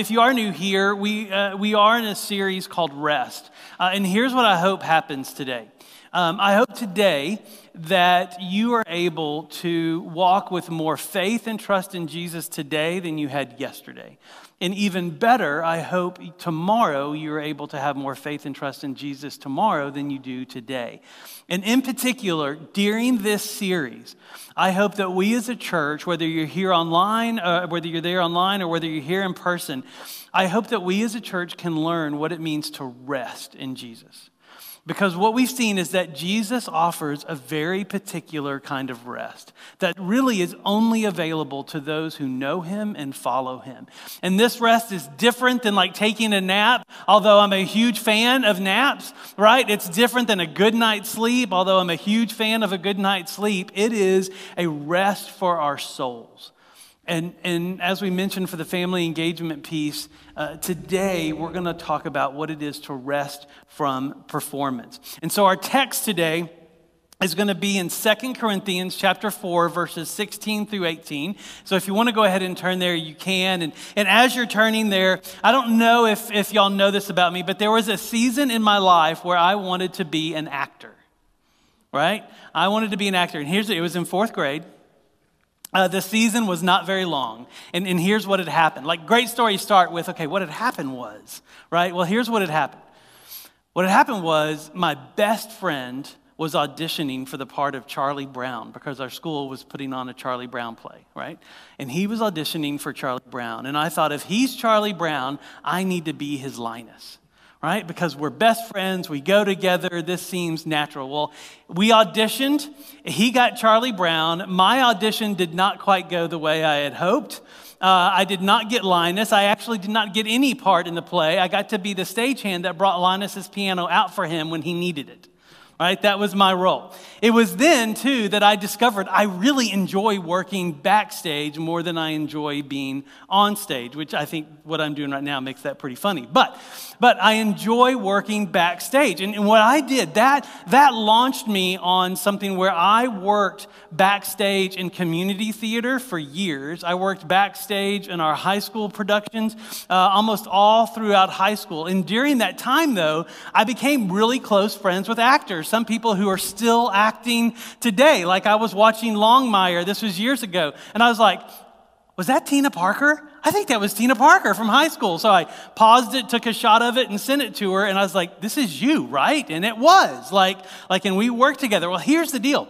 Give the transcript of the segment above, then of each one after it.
if you are new here, we, uh, we are in a series called Rest. Uh, and here's what I hope happens today. Um, I hope today that you are able to walk with more faith and trust in Jesus today than you had yesterday. And even better, I hope tomorrow you're able to have more faith and trust in Jesus tomorrow than you do today. And in particular, during this series, I hope that we as a church, whether you're here online, uh, whether you're there online, or whether you're here in person, I hope that we as a church can learn what it means to rest in Jesus. Because what we've seen is that Jesus offers a very particular kind of rest that really is only available to those who know him and follow him. And this rest is different than like taking a nap, although I'm a huge fan of naps, right? It's different than a good night's sleep, although I'm a huge fan of a good night's sleep. It is a rest for our souls. And, and as we mentioned for the family engagement piece, uh, today we're going to talk about what it is to rest from performance. And so our text today is going to be in Second Corinthians chapter 4, verses 16 through 18. So if you want to go ahead and turn there, you can. And, and as you're turning there, I don't know if, if y'all know this about me, but there was a season in my life where I wanted to be an actor, right? I wanted to be an actor. And here's it was in fourth grade. Uh, the season was not very long. And, and here's what had happened. Like, great stories start with, okay, what had happened was, right? Well, here's what had happened. What had happened was my best friend was auditioning for the part of Charlie Brown because our school was putting on a Charlie Brown play, right? And he was auditioning for Charlie Brown. And I thought, if he's Charlie Brown, I need to be his Linus right? Because we're best friends, we go together, this seems natural. Well, we auditioned, he got Charlie Brown. My audition did not quite go the way I had hoped. Uh, I did not get Linus. I actually did not get any part in the play. I got to be the stagehand that brought Linus's piano out for him when he needed it right? That was my role. It was then, too, that I discovered I really enjoy working backstage more than I enjoy being on stage, which I think what I'm doing right now makes that pretty funny. But, but I enjoy working backstage. And, and what I did, that, that launched me on something where I worked backstage in community theater for years. I worked backstage in our high school productions uh, almost all throughout high school. And during that time, though, I became really close friends with actors, some people who are still acting today. Like I was watching Longmire, this was years ago, and I was like, was that Tina Parker? I think that was Tina Parker from high school. So I paused it, took a shot of it, and sent it to her. And I was like, this is you, right? And it was. Like, like, and we worked together. Well, here's the deal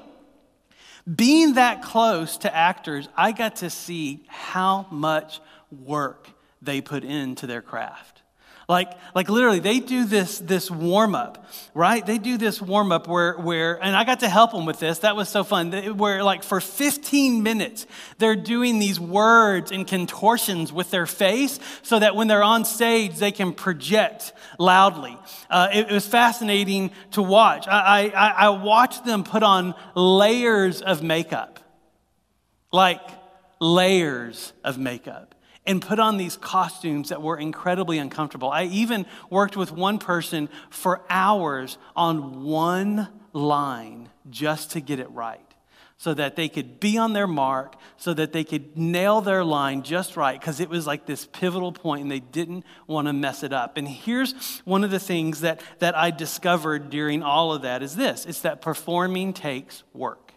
being that close to actors, I got to see how much work they put into their craft. Like, like literally, they do this, this warm up, right? They do this warm up where, where, and I got to help them with this. That was so fun. Where, like, for 15 minutes, they're doing these words and contortions with their face so that when they're on stage, they can project loudly. Uh, it, it, was fascinating to watch. I, I, I watched them put on layers of makeup, like layers of makeup and put on these costumes that were incredibly uncomfortable. I even worked with one person for hours on one line just to get it right so that they could be on their mark, so that they could nail their line just right, because it was like this pivotal point and they didn't want to mess it up. And here's one of the things that, that I discovered during all of that is this it's that performing takes work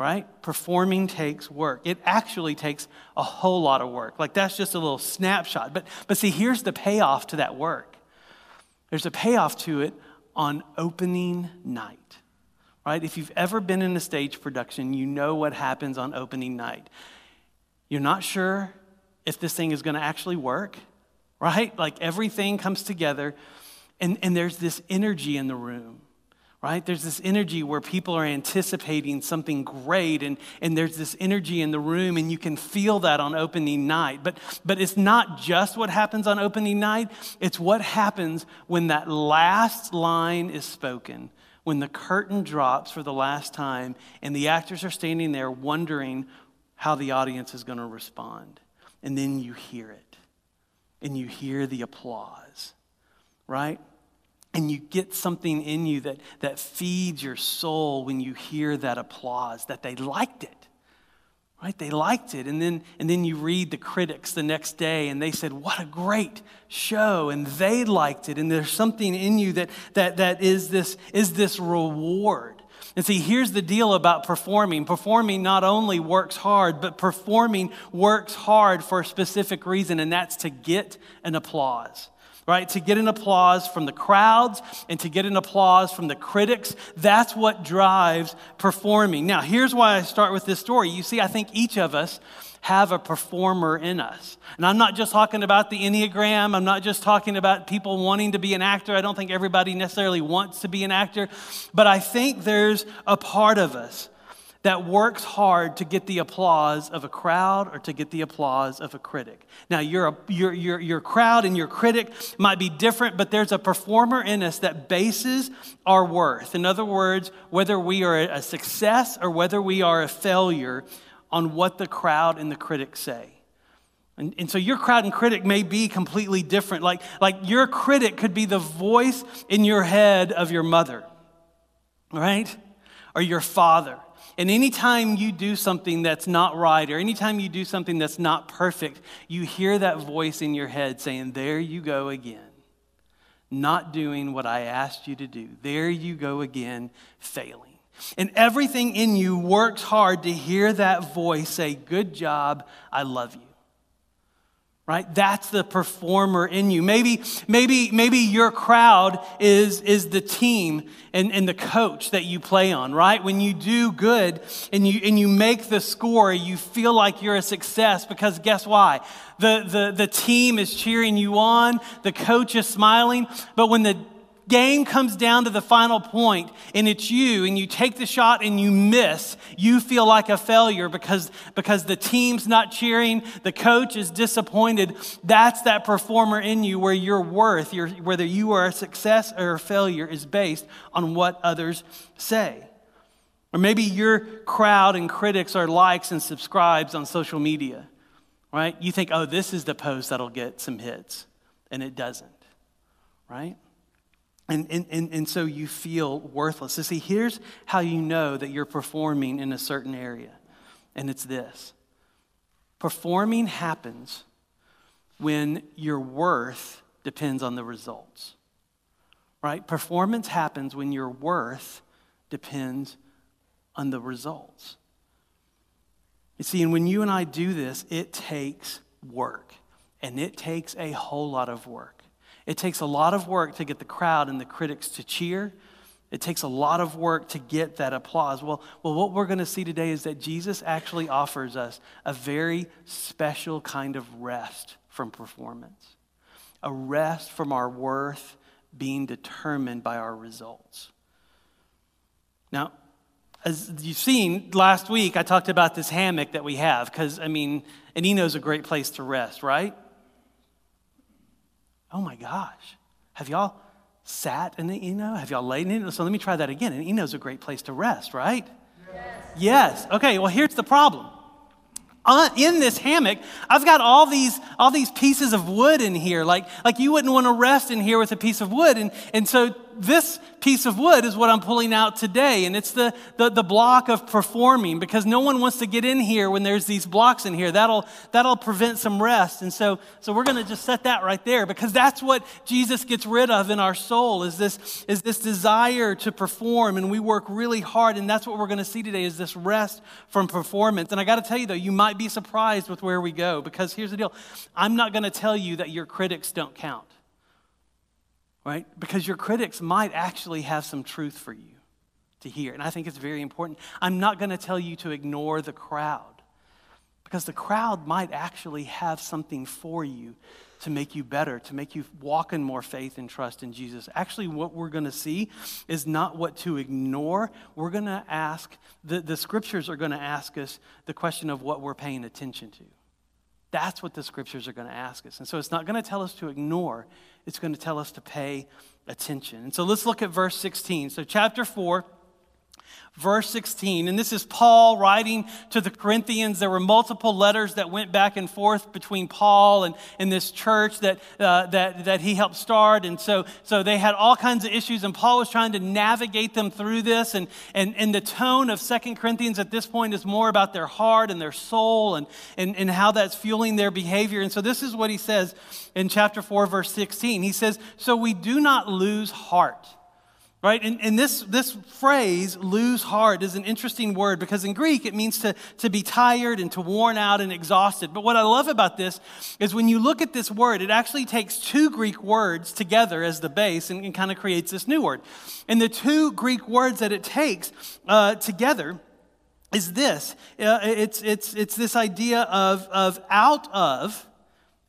right? Performing takes work. It actually takes a whole lot of work. Like that's just a little snapshot. But, but see, here's the payoff to that work there's a payoff to it on opening night, right? If you've ever been in a stage production, you know what happens on opening night. You're not sure if this thing is going to actually work, right? Like everything comes together, and, and there's this energy in the room right? There's this energy where people are anticipating something great, and, and there's this energy in the room, and you can feel that on opening night. But, but it's not just what happens on opening night, it's what happens when that last line is spoken, when the curtain drops for the last time, and the actors are standing there wondering how the audience is going to respond. And then you hear it, and you hear the applause, right? And you get something in you that, that feeds your soul when you hear that applause, that they liked it, right? They liked it. And then and then you read the critics the next day and they said what a great show. And they liked it. And there's something in you that that that is this is this reward. And see here's the deal about performing. Performing not only works hard but performing works hard for a specific reason and that's to get an applause right? To get an applause from the crowds and to get an applause from the critics. That's what drives performing. Now, here's why I start with this story. You see, I think each of us have a performer in us. And I'm not just talking about the Enneagram. I'm not just talking about people wanting to be an actor. I don't think everybody necessarily wants to be an actor. But I think there's a part of us that works hard to get the applause of a crowd or to get the applause of a critic. Now, your, your, your, your crowd and your critic might be different, but there's a performer in us that bases our worth. In other words, whether we are a success or whether we are a failure on what the crowd and the critic say. And, and, so your crowd and critic may be completely different. Like, like your critic could be the voice in your head of your mother, right? Or your father. And anytime you do something that's not right, or anytime you do something that's not perfect, you hear that voice in your head saying, There you go again, not doing what I asked you to do. There you go again, failing. And everything in you works hard to hear that voice say, Good job, I love you right? That's the performer in you. Maybe maybe maybe your crowd is is the team and, and the coach that you play on right? When you do good and you and you make the score you feel like you're a success because guess why? The the, the team is cheering you on the coach is smiling but when the game comes down to the final point and it's you and you take the shot and you miss, you feel like a failure because, because the team's not cheering, the coach is disappointed. That's that performer in you where your worth, your, whether you are a success or a failure, is based on what others say. Or maybe your crowd and critics are likes and subscribes on social media, right? You think, oh, this is the post that'll get some hits, and it doesn't, right? And, and, and, and so you feel worthless. So, see, here's how you know that you're performing in a certain area, and it's this performing happens when your worth depends on the results, right? Performance happens when your worth depends on the results. You see, and when you and I do this, it takes work, and it takes a whole lot of work. It takes a lot of work to get the crowd and the critics to cheer. It takes a lot of work to get that applause. Well, well what we're going to see today is that Jesus actually offers us a very special kind of rest from performance, a rest from our worth being determined by our results. Now, as you've seen last week, I talked about this hammock that we have because, I mean, and Eno's a great place to rest, right? Oh my gosh. Have y'all sat in the Eno? Have y'all laid in it? So let me try that again. And Eno's a great place to rest, right? Yes. yes. Okay, well, here's the problem. Uh, in this hammock, I've got all these, all these pieces of wood in here. Like, like you wouldn't want to rest in here with a piece of wood. And, and so this piece of wood is what I'm pulling out today. And it's the, the, the, block of performing because no one wants to get in here when there's these blocks in here. That'll, that'll prevent some rest. And so, so we're going to just set that right there because that's what Jesus gets rid of in our soul is this, is this desire to perform. And we work really hard. And that's what we're going to see today is this rest from performance. And I got to tell you though, you might be surprised with where we go because here's the deal. I'm not going to tell you that your critics don't count right? Because your critics might actually have some truth for you to hear. And I think it's very important. I'm not going to tell you to ignore the crowd because the crowd might actually have something for you to make you better, to make you walk in more faith and trust in Jesus. Actually, what we're going to see is not what to ignore. We're going to ask, the, the scriptures are going to ask us the question of what we're paying attention to. That's what the scriptures are going to ask us. And so it's not going to tell us to ignore, it's going to tell us to pay attention. And so let's look at verse 16. So, chapter 4, verse 16. And this is Paul writing to the Corinthians. There were multiple letters that went back and forth between Paul and, and this church that, uh, that, that he helped start. And so, so they had all kinds of issues, and Paul was trying to navigate them through this. And, and, and the tone of Second Corinthians at this point is more about their heart and their soul and, and, and how that's fueling their behavior. And so this is what he says in chapter 4, verse 16. He says, So we do not lose heart. Right? And, and this, this phrase, lose heart, is an interesting word because in Greek it means to, to be tired and to worn out and exhausted. But what I love about this is when you look at this word, it actually takes two Greek words together as the base and, and kind of creates this new word. And the two Greek words that it takes uh, together is this uh, it's, it's, it's this idea of, of out of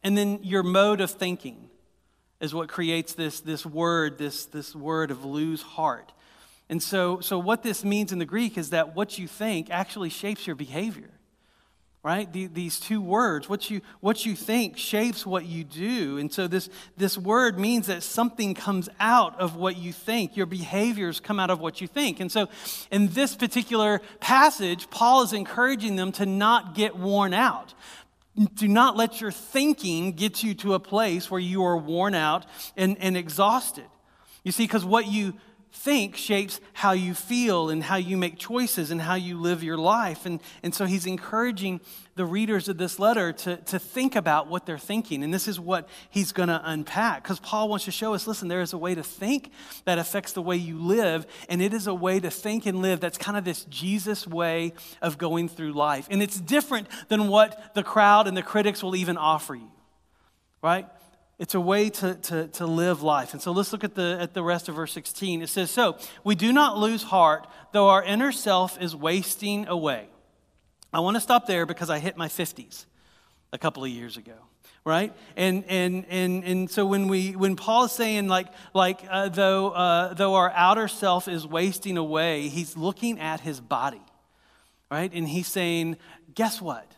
and then your mode of thinking is what creates this, this word, this, this word of lose heart. And so, so, what this means in the Greek is that what you think actually shapes your behavior, right? The, these two words, what you, what you think shapes what you do. And so, this, this word means that something comes out of what you think. Your behaviors come out of what you think. And so, in this particular passage, Paul is encouraging them to not get worn out. Do not let your thinking get you to a place where you are worn out and, and exhausted. You see, because what you think shapes how you feel and how you make choices and how you live your life. And, and so he's encouraging the readers of this letter to, to think about what they're thinking. And this is what he's going to unpack because Paul wants to show us listen, there is a way to think that affects the way you live, and it is a way to think and live that's kind of this Jesus way of going through life. And it's different than what the crowd and the critics will even offer you, right? It's a way to, to, to live life. And so let's look at the, at the rest of verse 16. It says, So we do not lose heart, though our inner self is wasting away. I want to stop there because I hit my 50s a couple of years ago right and and and and so when we when paul is saying like like uh, though uh, though our outer self is wasting away he's looking at his body right and he's saying guess what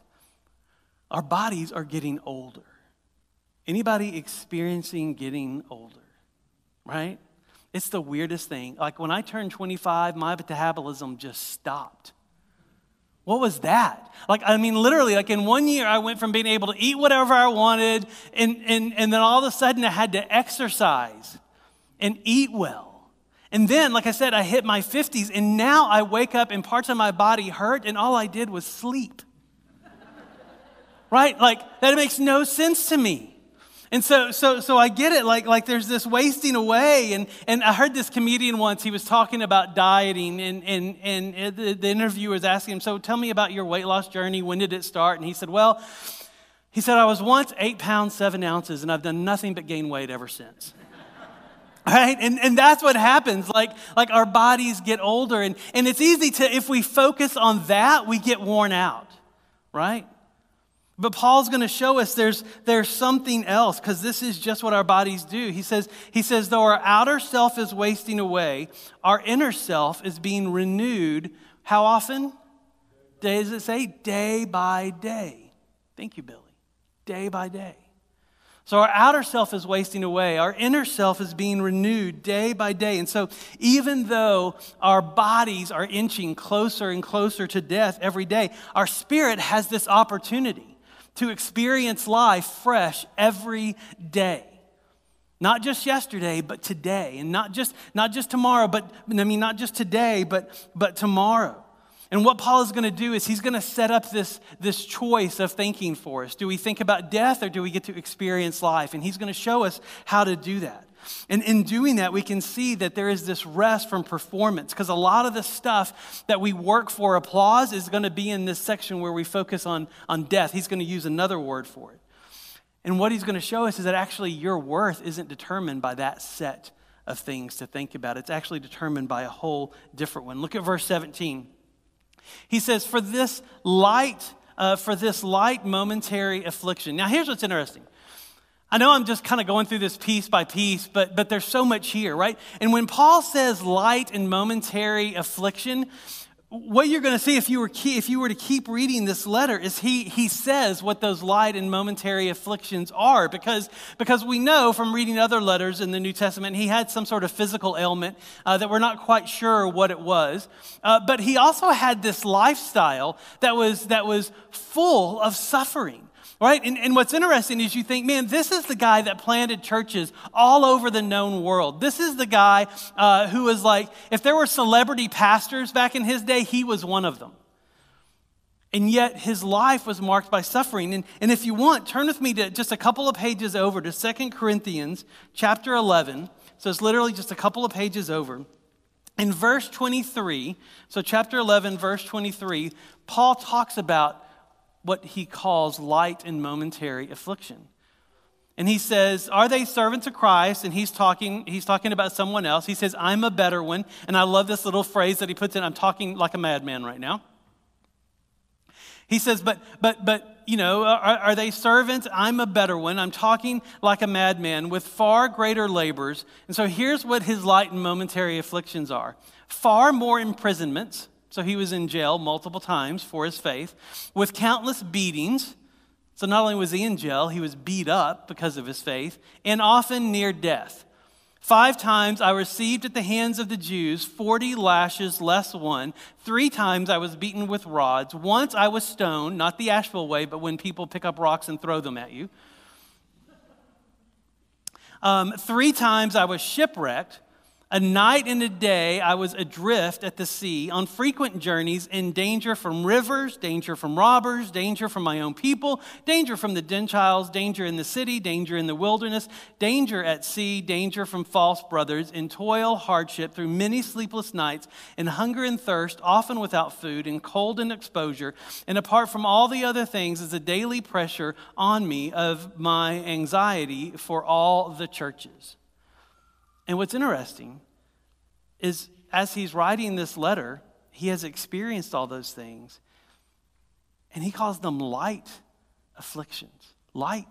our bodies are getting older Anybody experiencing getting older, right? It's the weirdest thing. Like when I turned 25, my metabolism just stopped. What was that? Like, I mean, literally, like in one year, I went from being able to eat whatever I wanted, and, and, and then all of a sudden, I had to exercise and eat well. And then, like I said, I hit my 50s, and now I wake up and parts of my body hurt, and all I did was sleep. right? Like, that makes no sense to me. And so, so, so I get it. Like, like there's this wasting away. And, and I heard this comedian once, he was talking about dieting, and, and, and the, the interviewer was asking him, So tell me about your weight loss journey. When did it start? And he said, Well, he said, I was once eight pounds, seven ounces, and I've done nothing but gain weight ever since. right and, and that's what happens like like our bodies get older and, and it's easy to if we focus on that we get worn out right but Paul's going to show us there's, there's something else because this is just what our bodies do. He says, he says, though our outer self is wasting away, our inner self is being renewed. How often? Does it say? Day by day. Thank you, Billy. Day by day. So our outer self is wasting away. Our inner self is being renewed day by day. And so even though our bodies are inching closer and closer to death every day, our spirit has this opportunity to experience life fresh every day. Not just yesterday, but today. And not just, not just tomorrow, but I mean, not just today, but, but tomorrow. And what Paul is going to do is he's going to set up this, this choice of thinking for us. Do we think about death or do we get to experience life? And he's going to show us how to do that. And in doing that, we can see that there is this rest from performance because a lot of the stuff that we work for applause is going to be in this section where we focus on, on death. He's going to use another word for it. And what he's going to show us is that actually your worth isn't determined by that set of things to think about. It's actually determined by a whole different one. Look at verse 17. He says, For this light, uh, for this light momentary affliction. Now, here's what's interesting. I know I'm just kind of going through this piece by piece, but, but there's so much here, right? And when Paul says light and momentary affliction, what you're going to see if you were key, if you were to keep reading this letter is he he says what those light and momentary afflictions are because because we know from reading other letters in the New Testament he had some sort of physical ailment uh, that we're not quite sure what it was, uh, but he also had this lifestyle that was that was full of suffering. Right? And, and what's interesting is you think, man, this is the guy that planted churches all over the known world. This is the guy uh, who was like, if there were celebrity pastors back in his day, he was one of them. And yet his life was marked by suffering. And, and if you want, turn with me to just a couple of pages over to Second Corinthians chapter 11. So it's literally just a couple of pages over. In verse 23, so chapter 11, verse 23, Paul talks about what he calls light and momentary affliction. And he says, Are they servants of Christ? And he's talking, he's talking about someone else. He says, I'm a better one. And I love this little phrase that he puts in I'm talking like a madman right now. He says, But, but, but, you know, are, are they servants? I'm a better one. I'm talking like a madman with far greater labors. And so here's what his light and momentary afflictions are far more imprisonments so he was in jail multiple times for his faith, with countless beatings. So not only was he in jail, he was beat up because of his faith, and often near death. Five times I received at the hands of the Jews 40 lashes less one. Three times I was beaten with rods. Once I was stoned, not the Asheville way, but when people pick up rocks and throw them at you. Um, three times I was shipwrecked. A night and a day I was adrift at the sea on frequent journeys in danger from rivers, danger from robbers, danger from my own people, danger from the Gentiles, danger in the city, danger in the wilderness, danger at sea, danger from false brothers, in toil, hardship, through many sleepless nights, in hunger and thirst, often without food, in cold and exposure. And apart from all the other things, is a daily pressure on me of my anxiety for all the churches. And what's interesting is as he's writing this letter, he has experienced all those things. And he calls them light afflictions, light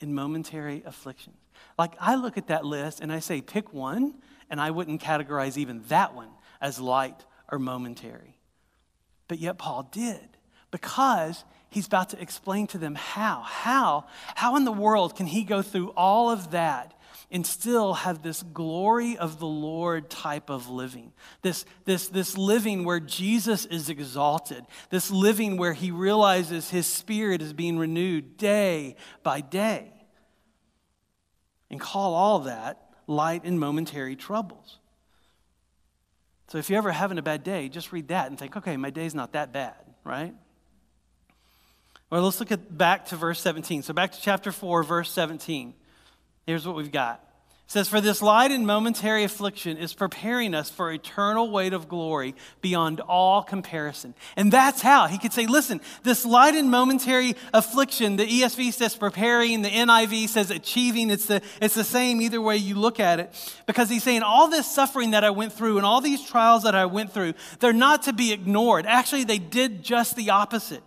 and momentary afflictions. Like I look at that list and I say, pick one, and I wouldn't categorize even that one as light or momentary. But yet Paul did because he's about to explain to them how. How? How in the world can he go through all of that and still have this glory of the Lord type of living. This, this, this living where Jesus is exalted, this living where he realizes his spirit is being renewed day by day. And call all that light and momentary troubles. So if you're ever having a bad day, just read that and think, okay, my day's not that bad, right? Well, let's look at back to verse 17. So back to chapter 4, verse 17. Here's what we've got. It says, For this light and momentary affliction is preparing us for eternal weight of glory beyond all comparison. And that's how he could say, Listen, this light and momentary affliction, the ESV says preparing, the NIV says achieving. It's the, it's the same either way you look at it. Because he's saying, All this suffering that I went through and all these trials that I went through, they're not to be ignored. Actually, they did just the opposite.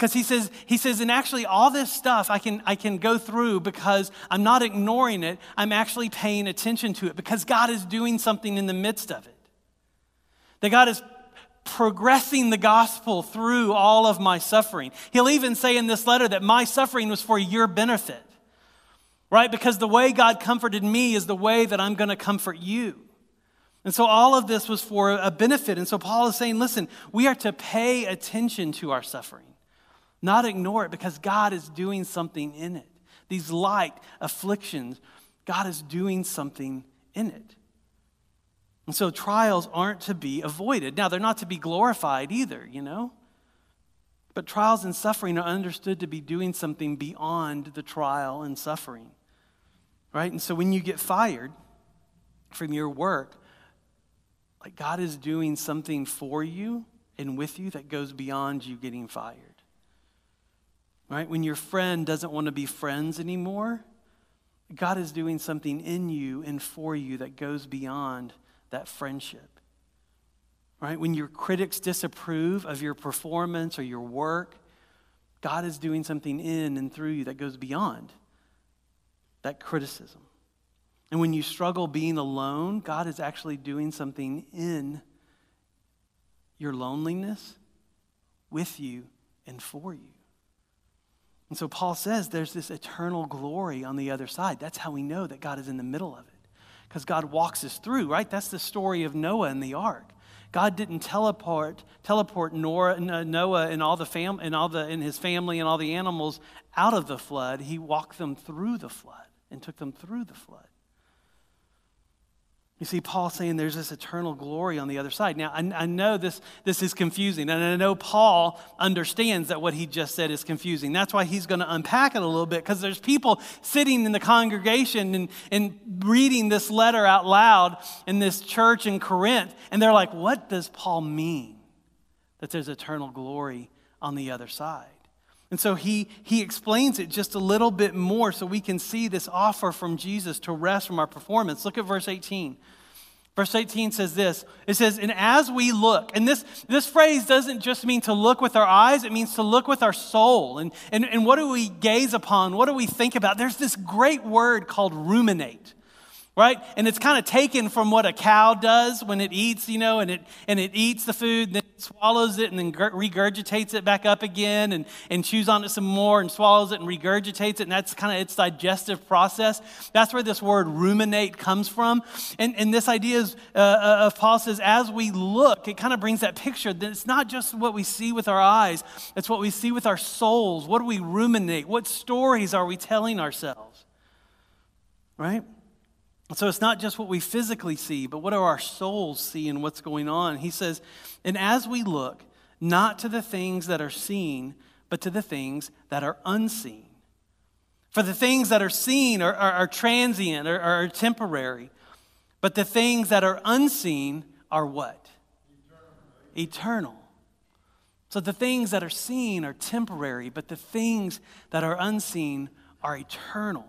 Because he says, he says, and actually all this stuff I can, I can go through because I'm not ignoring it. I'm actually paying attention to it because God is doing something in the midst of it. That God is progressing the gospel through all of my suffering. He'll even say in this letter that my suffering was for your benefit, right? Because the way God comforted me is the way that I'm going to comfort you. And so all of this was for a benefit. And so Paul is saying, listen, we are to pay attention to our suffering. Not ignore it because God is doing something in it. These light afflictions, God is doing something in it. And so trials aren't to be avoided. Now, they're not to be glorified either, you know? But trials and suffering are understood to be doing something beyond the trial and suffering, right? And so when you get fired from your work, like God is doing something for you and with you that goes beyond you getting fired right? When your friend doesn't want to be friends anymore, God is doing something in you and for you that goes beyond that friendship. Right? When your critics disapprove of your performance or your work, God is doing something in and through you that goes beyond that criticism. And when you struggle being alone, God is actually doing something in your loneliness with you and for you. And so Paul says there's this eternal glory on the other side. That's how we know that God is in the middle of it. Because God walks us through, right? That's the story of Noah and the ark. God didn't teleport teleport Noah, and all the fam and all the and his family and all the animals out of the flood. He walked them through the flood and took them through the flood. You see, Paul saying there's this eternal glory on the other side. Now, I, I, know this, this is confusing, and I know Paul understands that what he just said is confusing. That's why he's going to unpack it a little bit, because there's people sitting in the congregation and, and reading this letter out loud in this church in Corinth, and they're like, what does Paul mean that there's eternal glory on the other side? And so he, he explains it just a little bit more so we can see this offer from Jesus to rest from our performance. Look at verse 18. Verse 18 says this it says, And as we look, and this, this phrase doesn't just mean to look with our eyes, it means to look with our soul. And, and, and what do we gaze upon? What do we think about? There's this great word called ruminate right? And it's kind of taken from what a cow does when it eats, you know, and it, and it eats the food, then it swallows it and then regurgitates it back up again and, and chews on it some more and swallows it and regurgitates it. And that's kind of its digestive process. That's where this word ruminate comes from. And, and this idea is, uh, uh of Paul says, as we look, it kind of brings that picture that it's not just what we see with our eyes, it's what we see with our souls. What do we ruminate? What stories are we telling ourselves? Right? So it's not just what we physically see, but what do our souls see and what's going on? He says, and as we look, not to the things that are seen, but to the things that are unseen. For the things that are seen are, are, are transient, or are, are temporary, but the things that are unseen are what? Eternal. Eternal. So the things that are seen are temporary, but the things that are unseen are eternal.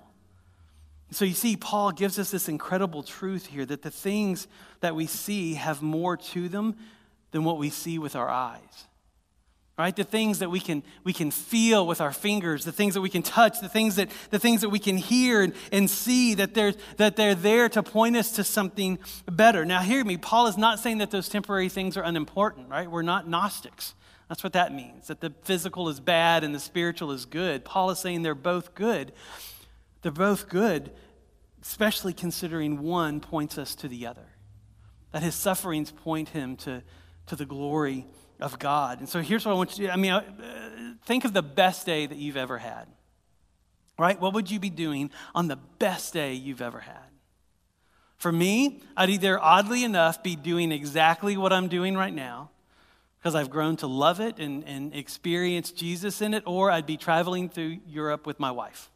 So you see, Paul gives us this incredible truth here that the things that we see have more to them than what we see with our eyes. Right? The things that we can, we can feel with our fingers, the things that we can touch, the things that, the things that we can hear and, and see, that they're, that they're there to point us to something better. Now, hear me, Paul is not saying that those temporary things are unimportant, right? We're not Gnostics. That's what that means, that the physical is bad and the spiritual is good. Paul is saying they're both good. They're both good, especially considering one points us to the other. That his sufferings point him to, to the glory of God. And so here's what I want you to do. I mean, uh, think of the best day that you've ever had, right? What would you be doing on the best day you've ever had? For me, I'd either oddly enough be doing exactly what I'm doing right now because I've grown to love it and, and experience Jesus in it, or I'd be traveling through Europe with my wife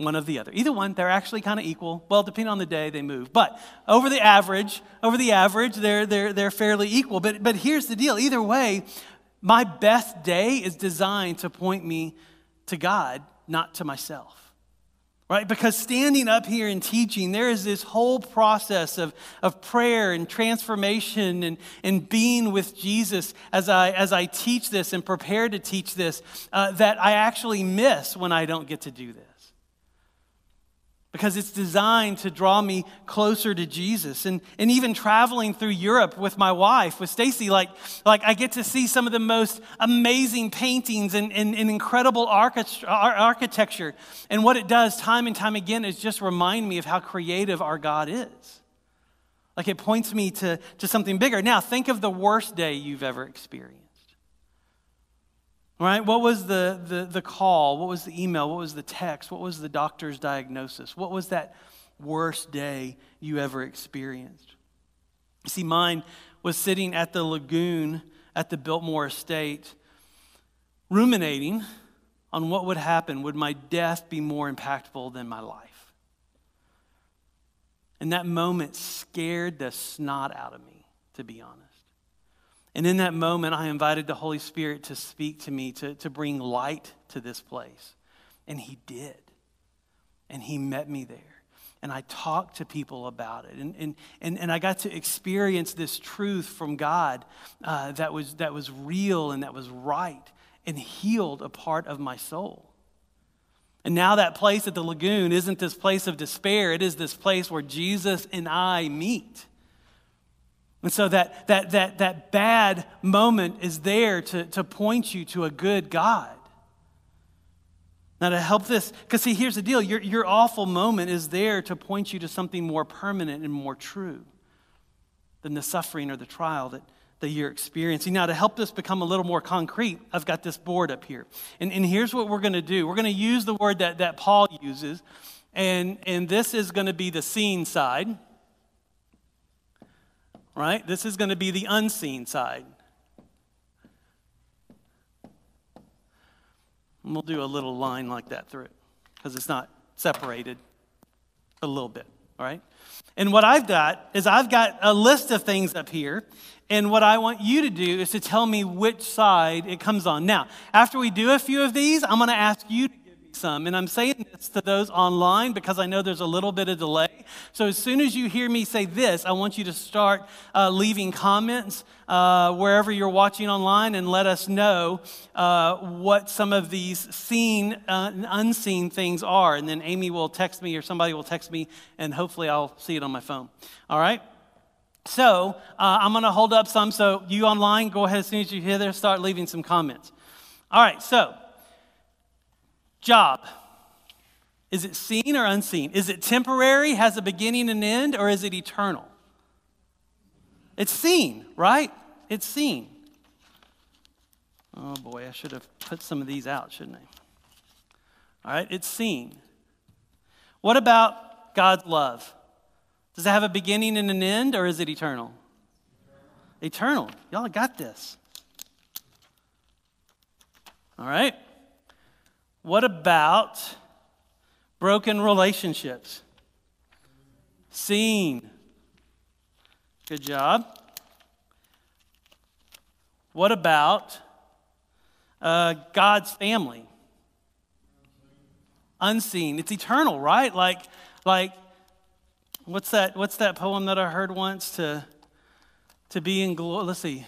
one of the other. Either one, they're actually kind of equal. Well, depending on the day, they move. But over the average, over the average, they're, they're, they're fairly equal. But, but here's the deal either way, my best day is designed to point me to God, not to myself. Right? Because standing up here and teaching, there is this whole process of, of prayer and transformation and, and being with Jesus as I, as I teach this and prepare to teach this uh, that I actually miss when I don't get to do this because it's designed to draw me closer to Jesus. And, and even traveling through Europe with my wife, with Stacy, like, like I get to see some of the most amazing paintings and, and, and incredible architecture. And what it does time and time again is just remind me of how creative our God is. Like it points me to, to something bigger. Now, think of the worst day you've ever experienced. Right? What was the, the, the call? What was the email? What was the text? What was the doctor's diagnosis? What was that worst day you ever experienced? See, mine was sitting at the lagoon at the Biltmore estate, ruminating on what would happen. Would my death be more impactful than my life? And that moment scared the snot out of me, to be honest. And in that moment, I invited the Holy Spirit to speak to me, to, to bring light to this place. And He did. And He met me there. And I talked to people about it. And, and, and, and I got to experience this truth from God uh, that, was, that was real and that was right and healed a part of my soul. And now that place at the lagoon isn't this place of despair, it is this place where Jesus and I meet. And so that, that, that, that bad moment is there to, to point you to a good God. Now, to help this, because see, here's the deal your, your awful moment is there to point you to something more permanent and more true than the suffering or the trial that, that you're experiencing. Now, to help this become a little more concrete, I've got this board up here. And, and here's what we're going to do we're going to use the word that, that Paul uses, and, and this is going to be the seen side, right? This is going to be the unseen side. And we'll do a little line like that through it because it's not separated a little bit, all right? And what I've got is I've got a list of things up here. And what I want you to do is to tell me which side it comes on. Now, after we do a few of these, I'm going to ask you to some. And I'm saying this to those online because I know there's a little bit of delay. So as soon as you hear me say this, I want you to start uh, leaving comments uh, wherever you're watching online and let us know uh, what some of these seen uh, and unseen things are. And then Amy will text me or somebody will text me, and hopefully I'll see it on my phone. All right? So uh, I'm going to hold up some. So you online, go ahead as soon as you hear this, start leaving some comments. All right, so job. Is it seen or unseen? Is it temporary, has a beginning and end, or is it eternal? It's seen, right? It's seen. Oh boy, I should have put some of these out, shouldn't I? All right, it's seen. What about God's love? Does it have a beginning and an end, or is it eternal? Eternal. eternal. Y'all got this. All right. What about broken relationships? Seen. Good job. What about uh, God's family? Unseen. It's eternal, right? Like, like What's that, what's that poem that I heard once? To, to be in glory, let's see.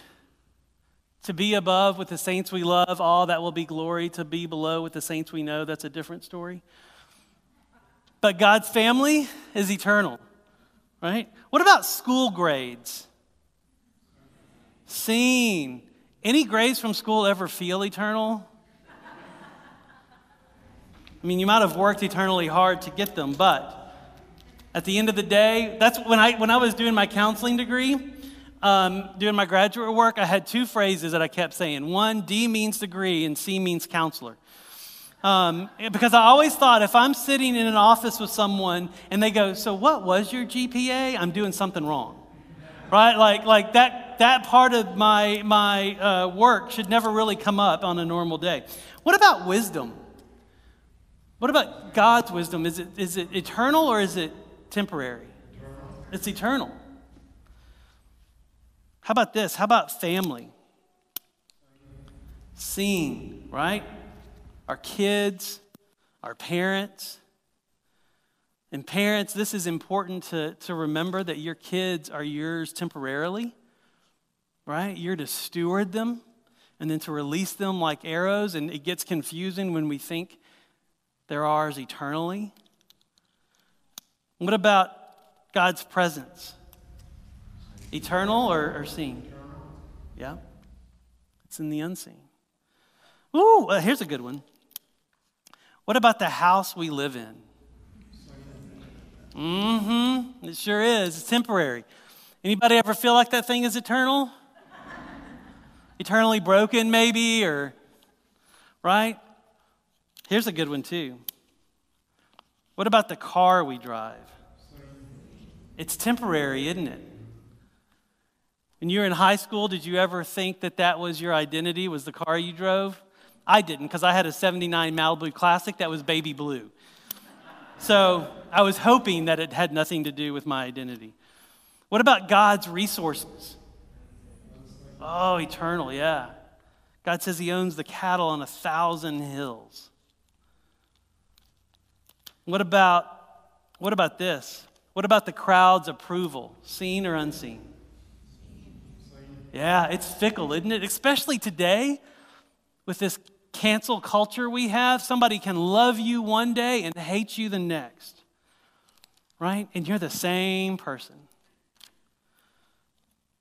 To be above with the saints we love, all that will be glory. To be below with the saints we know, that's a different story. But God's family is eternal, right? What about school grades? Seen. Any grades from school ever feel eternal? I mean, you might have worked eternally hard to get them, but at the end of the day, that's when I, when I was doing my counseling degree, um, doing my graduate work, I had two phrases that I kept saying. One, D means degree, and C means counselor. Um, because I always thought if I'm sitting in an office with someone and they go, So what was your GPA? I'm doing something wrong. Right? Like, like that, that part of my, my uh, work should never really come up on a normal day. What about wisdom? What about God's wisdom? Is it, is it eternal or is it temporary, eternal. it's eternal. How about this? How about family? Seeing, right? Our kids, our parents. And parents, this is important to, to remember that your kids are yours temporarily, right? You're to steward them and then to release them like arrows. And it gets confusing when we think they're ours eternally. What about God's presence? Eternal or, or seen? Yeah. It's in the unseen. Ooh, uh, here's a good one. What about the house we live in? Mm-hmm. It sure is. It's temporary. Anybody ever feel like that thing is eternal? Eternally broken, maybe, or right? Here's a good one too. What about the car we drive? It's temporary, isn't it? When you were in high school, did you ever think that that was your identity, was the car you drove? I didn't, because I had a 79 Malibu Classic that was baby blue. So I was hoping that it had nothing to do with my identity. What about God's resources? Oh, eternal, yeah. God says he owns the cattle on a thousand hills. What about, what about this? What about the crowd's approval, seen or unseen? Yeah, it's fickle, isn't it? Especially today with this cancel culture we have. Somebody can love you one day and hate you the next, right? And you're the same person.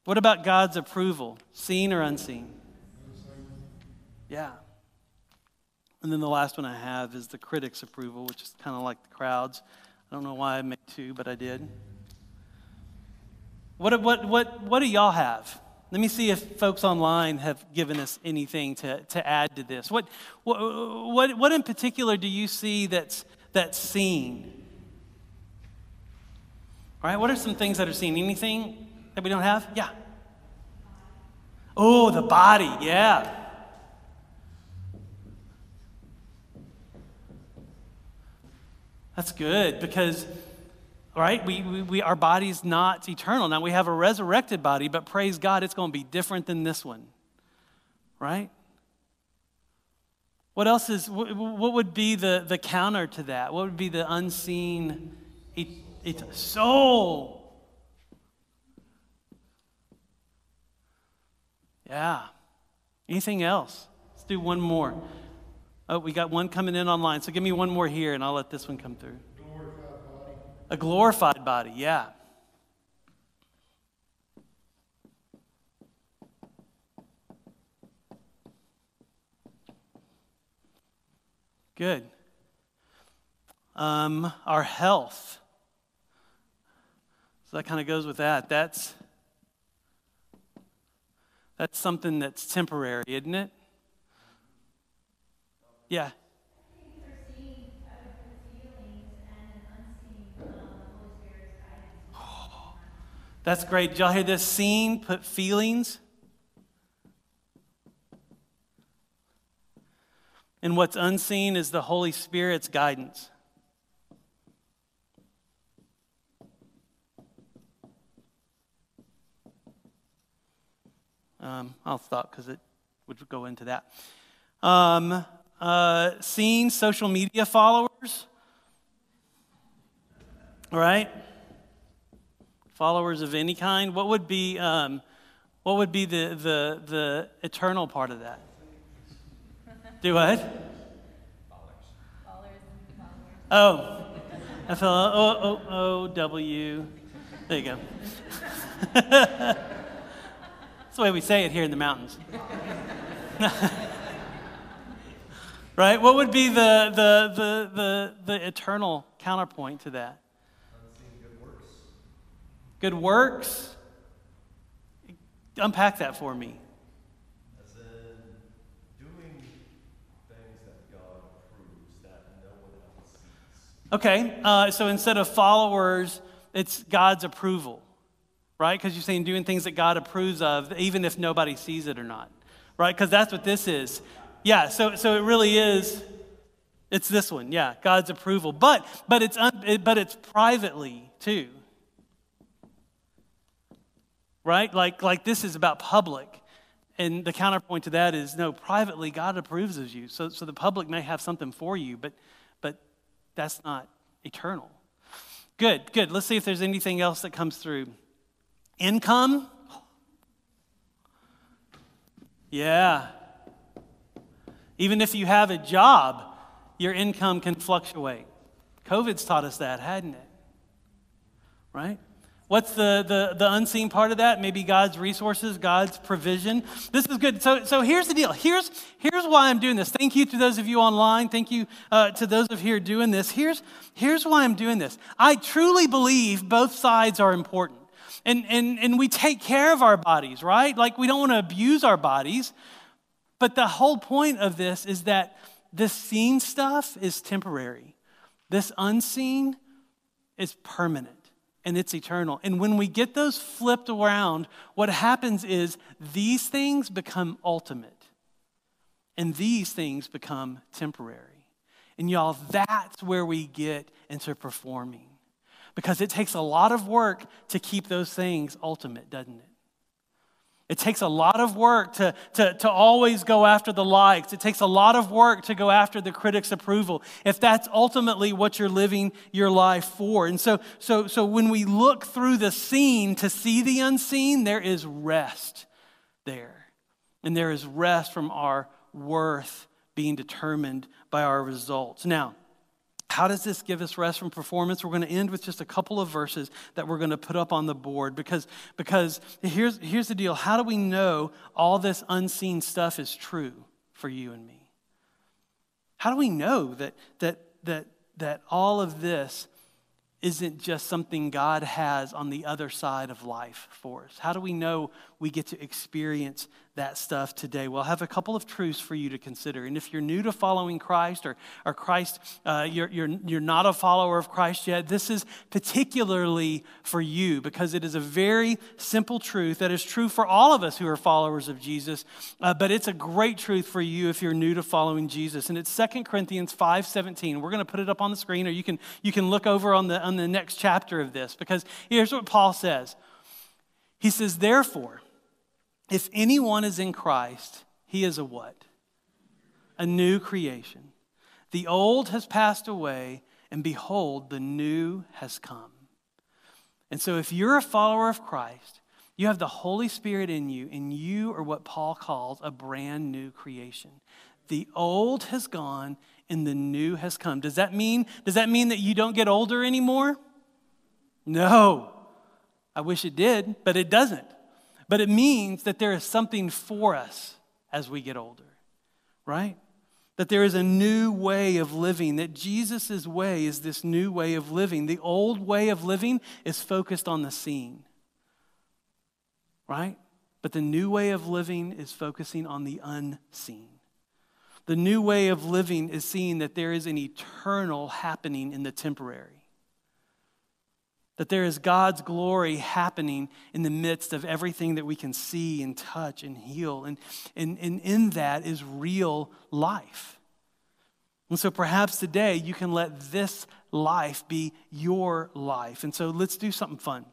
What about God's approval, seen or unseen? Yeah. And then the last one I have is the critic's approval, which is kind of like the crowds. I don't know why I made two, but I did. What, what, what, what do y'all have? Let me see if folks online have given us anything to, to add to this. What, what, what, what in particular do you see that's, that's seen? All right, what are some things that are seen? Anything that we don't have? Yeah. Oh, the body, yeah. That's good because, right, we, we, we, our body's not eternal. Now we have a resurrected body, but praise God, it's going to be different than this one, right? What else is, what, would be the, the counter to that? What would be the unseen it, it, soul? Yeah. Anything else? Let's do one more. Oh, we got one coming in online. So give me one more here and I'll let this one come through. A glorified body, yeah. Good. Um, our health. So that kind of goes with that. That's that's something that's temporary, isn't it? Yeah. That's great. Did y'all hear this? Seen, put feelings. And what's unseen is the Holy Spirit's guidance. Um, I'll stop because it would go into that. Um, uh, social media followers, right? Followers of any kind. What would be um, what would be the, the the eternal part of that? Do what? Followers. Followers. Oh, F L O O O W. There you go. That's the way we say it here in the mountains. right? What would be the, the, the, the, the eternal counterpoint to that? Good works. Unpack that for me. As in doing things that God approves that no one else sees. Okay, uh, so instead of followers, it's God's approval right? Because you're saying doing things that God approves of, even if nobody sees it or not, right? Because that's what this is. Yeah, so, so it really is, it's this one, yeah, God's approval. But, but, it's, un, but it's privately too, right? Like, like this is about public. And the counterpoint to that is no, privately, God approves of you. So, so the public may have something for you, but, but that's not eternal. Good, good. Let's see if there's anything else that comes through. Income? Yeah. Even if you have a job, your income can fluctuate. COVID's taught us that, hadn't it? Right? What's the, the, the unseen part of that? Maybe God's resources, God's provision. This is good. So, so here's the deal. Here's, here's why I'm doing this. Thank you to those of you online. Thank you uh, to those of here doing this. Here's, here's why I'm doing this. I truly believe both sides are important. And, and, and we take care of our bodies, right? Like we don't want to abuse our bodies. But the whole point of this is that this seen stuff is temporary, this unseen is permanent and it's eternal. And when we get those flipped around, what happens is these things become ultimate and these things become temporary. And y'all, that's where we get into performing because it takes a lot of work to keep those things ultimate, doesn't it? It takes a lot of work to, to, to always go after the likes. It takes a lot of work to go after the critic's approval if that's ultimately what you're living your life for. And so, so, so when we look through the seen to see the unseen, there is rest there. And there is rest from our worth being determined by our results. Now, How does this give us rest from performance? We're going to end with just a couple of verses that we're going to put up on the board because, because here's, here's the deal. How do we know all this unseen stuff is true for you and me? How do we know that, that, that, that all of this isn't just something God has on the other side of life for us? How do we know we get to experience that stuff today? Well, have a couple of truths for you to consider. And if you're new to following Christ or, or Christ, uh, you're, you're, you're not a follower of Christ yet, this is particularly for you because it is a very simple truth that is true for all of us who are followers of Jesus, uh, but it's a great truth for you if you're new to following Jesus. And it's 2 Corinthians 5.17. We're going to put it up on the screen or you can, you can look over on the, on the next chapter of this because here's what Paul says. He says, therefore, if anyone is in Christ, he is a what? A new creation. The old has passed away, and behold, the new has come. And so, if you're a follower of Christ, you have the Holy Spirit in you, and you are what Paul calls a brand new creation. The old has gone and the new has come. Does that mean does that mean that you don't get older anymore? No. I wish it did, but it doesn't. But it means that there is something for us as we get older, right? That there is a new way of living, that Jesus' way is this new way of living. The old way of living is focused on the seen, right? But the new way of living is focusing on the unseen. The new way of living is seeing that there is an eternal happening in the temporary that there is God's glory happening in the midst of everything that we can see and touch and heal. And, and, and in that is real life. And so perhaps today you can let this life be your life. And so let's do something fun.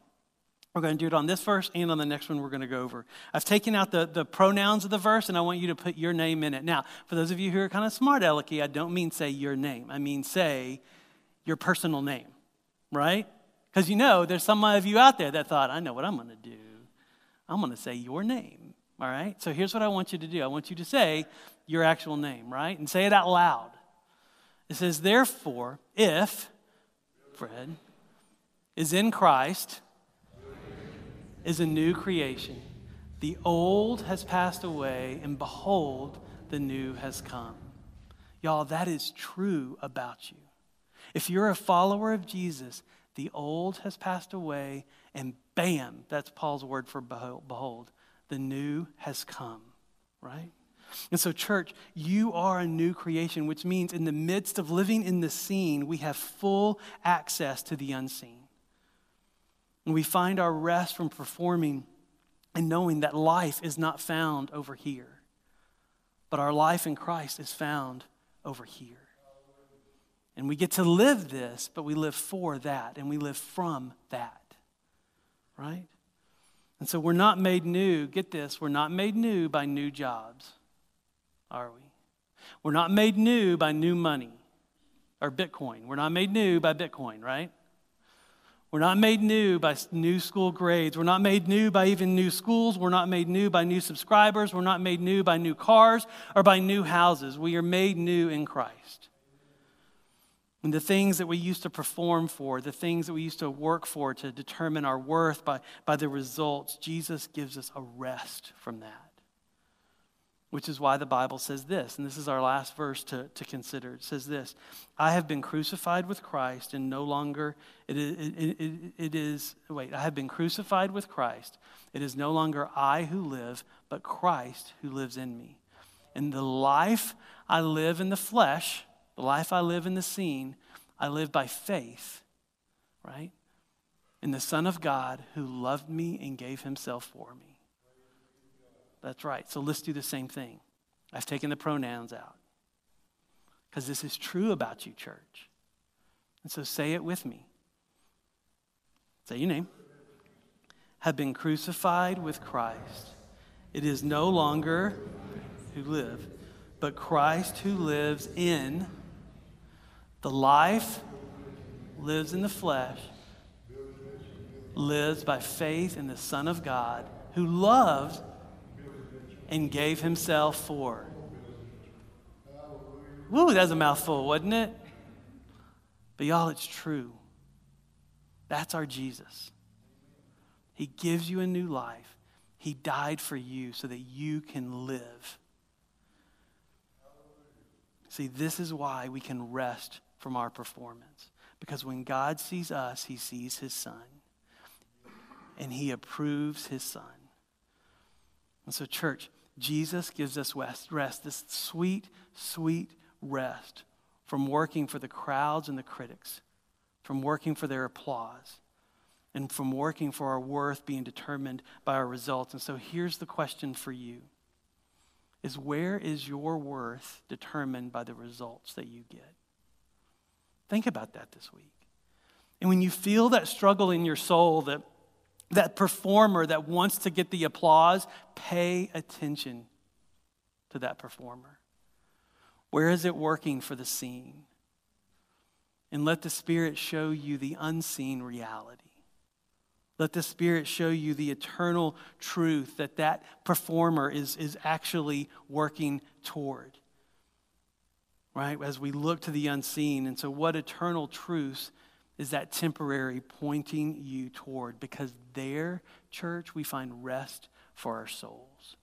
We're going to do it on this verse and on the next one we're going to go over. I've taken out the, the pronouns of the verse and I want you to put your name in it. Now, for those of you who are kind of smart alecky, I don't mean say your name. I mean say your personal name, right? Because you know, there's some of you out there that thought, I know what I'm going to do. I'm going to say your name. All right? So here's what I want you to do I want you to say your actual name, right? And say it out loud. It says, Therefore, if Fred is in Christ, is a new creation. The old has passed away, and behold, the new has come. Y'all, that is true about you. If you're a follower of Jesus, the old has passed away, and bam, that's Paul's word for behold, the new has come, right? And so, church, you are a new creation, which means in the midst of living in the seen, we have full access to the unseen. And we find our rest from performing and knowing that life is not found over here, but our life in Christ is found over here. And we get to live this, but we live for that and we live from that. Right? And so we're not made new, get this, we're not made new by new jobs, are we? We're not made new by new money or Bitcoin. We're not made new by Bitcoin, right? We're not made new by new school grades. We're not made new by even new schools. We're not made new by new subscribers. We're not made new by new cars or by new houses. We are made new in Christ. The things that we used to perform for, the things that we used to work for to determine our worth by, by the results, Jesus gives us a rest from that. Which is why the Bible says this, and this is our last verse to, to consider. It says this I have been crucified with Christ, and no longer, it is, it, it, it is, wait, I have been crucified with Christ. It is no longer I who live, but Christ who lives in me. And the life I live in the flesh, the life I live in the seen, I live by faith, right? In the Son of God who loved me and gave himself for me. That's right. So let's do the same thing. I've taken the pronouns out because this is true about you, church. And so say it with me. Say your name. Have been crucified with Christ. It is no longer who live, but Christ who lives in the life lives in the flesh, lives by faith in the Son of God who loved and gave himself for. Woo, that's a mouthful, wasn't it? But y'all, it's true. That's our Jesus. He gives you a new life. He died for you so that you can live. See, this is why we can rest from our performance. Because when God sees us, he sees his son. And he approves his son. And so, church, Jesus gives us rest, rest, this sweet, sweet rest from working for the crowds and the critics, from working for their applause, and from working for our worth being determined by our results. And so here's the question for you is where is your worth determined by the results that you get? Think about that this week. And when you feel that struggle in your soul, that, that performer that wants to get the applause, pay attention to that performer. Where is it working for the seen? And let the Spirit show you the unseen reality. Let the Spirit show you the eternal truth that that performer is, is actually working toward. Right? As we look to the unseen. And so, what eternal truth is that temporary pointing you toward? Because there, church, we find rest for our souls.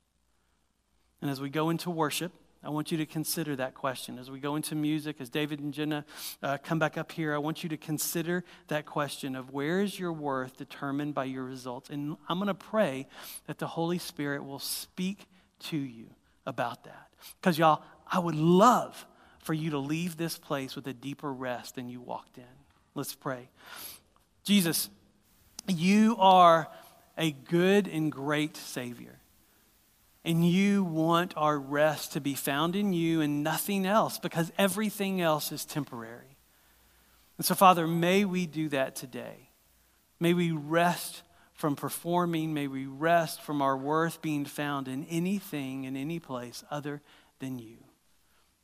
And as we go into worship, I want you to consider that question. As we go into music, as David and Jenna uh, come back up here, I want you to consider that question of where is your worth determined by your results? And I'm going to pray that the Holy Spirit will speak to you about that. Because, y'all, I would love for you to leave this place with a deeper rest than you walked in. Let's pray. Jesus, you are a good and great Savior. And you want our rest to be found in you and nothing else because everything else is temporary. And so, Father, may we do that today. May we rest from performing. May we rest from our worth being found in anything, in any place other than you.